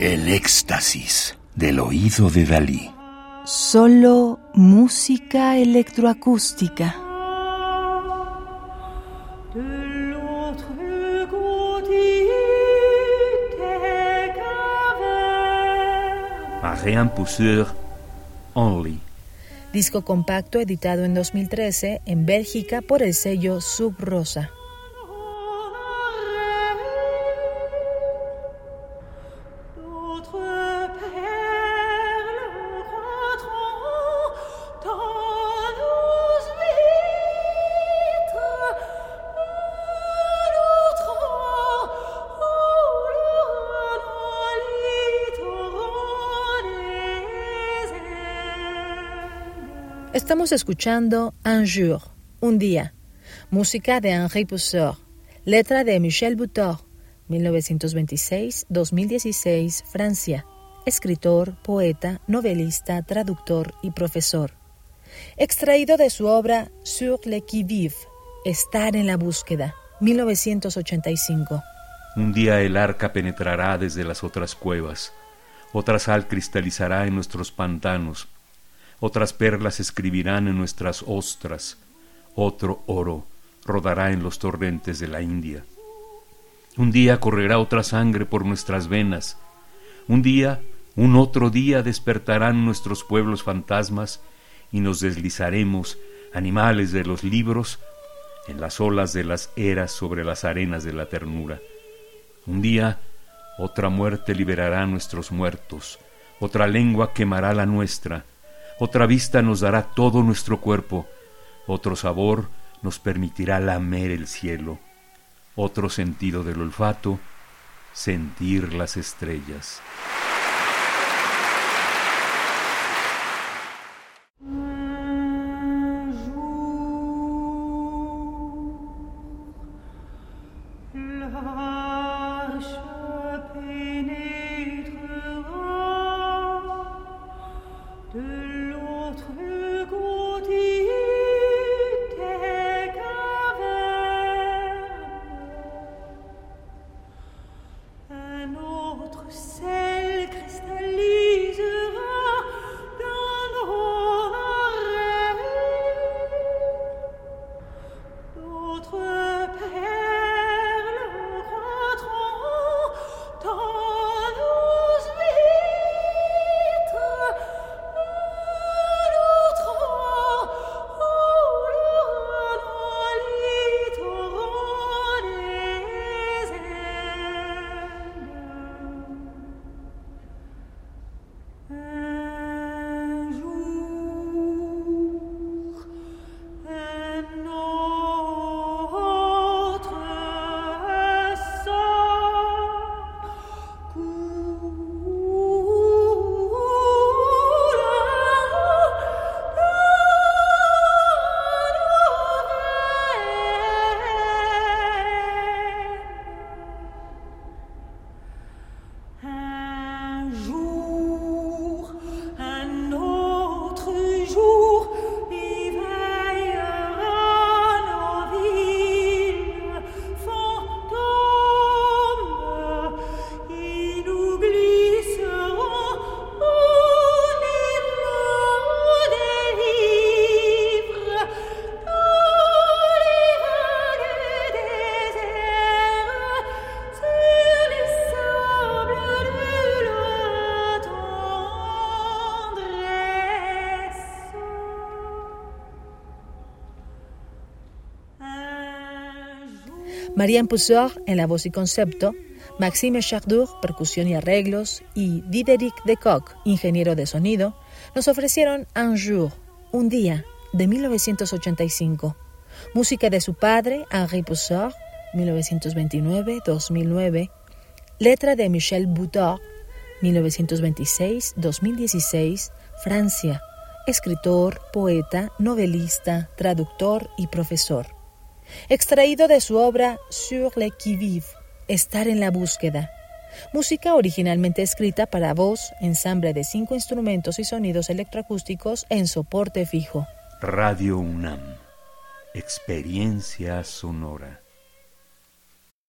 El éxtasis del oído de Dalí. Solo música electroacústica. Marianne Pousseur, Only. Disco compacto editado en 2013 en Bélgica por el sello Sub Rosa. Estamos escuchando Un jour, un día, música de Henri Pousseur, letra de Michel Butor, 1926-2016, Francia, escritor, poeta, novelista, traductor y profesor. Extraído de su obra Sur le qui-vive, Estar en la búsqueda, 1985. Un día el arca penetrará desde las otras cuevas, otra sal cristalizará en nuestros pantanos, otras perlas escribirán en nuestras ostras, otro oro rodará en los torrentes de la India. Un día correrá otra sangre por nuestras venas, un día, un otro día despertarán nuestros pueblos fantasmas y nos deslizaremos, animales de los libros, en las olas de las eras sobre las arenas de la ternura. Un día, otra muerte liberará a nuestros muertos, otra lengua quemará la nuestra, otra vista nos dará todo nuestro cuerpo, otro sabor nos permitirá lamer el cielo, otro sentido del olfato, sentir las estrellas. Marianne Pousseur en la voz y concepto, Maxime Chardour, percusión y arreglos, y Diderik Decoq, ingeniero de sonido, nos ofrecieron Un jour, un día, de 1985. Música de su padre, Henri Pousseur, 1929-2009. Letra de Michel Boutard, 1926-2016, Francia. Escritor, poeta, novelista, traductor y profesor extraído de su obra Sur le qui-vive, Estar en la búsqueda. Música originalmente escrita para voz, ensamble de cinco instrumentos y sonidos electroacústicos en soporte fijo. Radio UNAM. Experiencia sonora.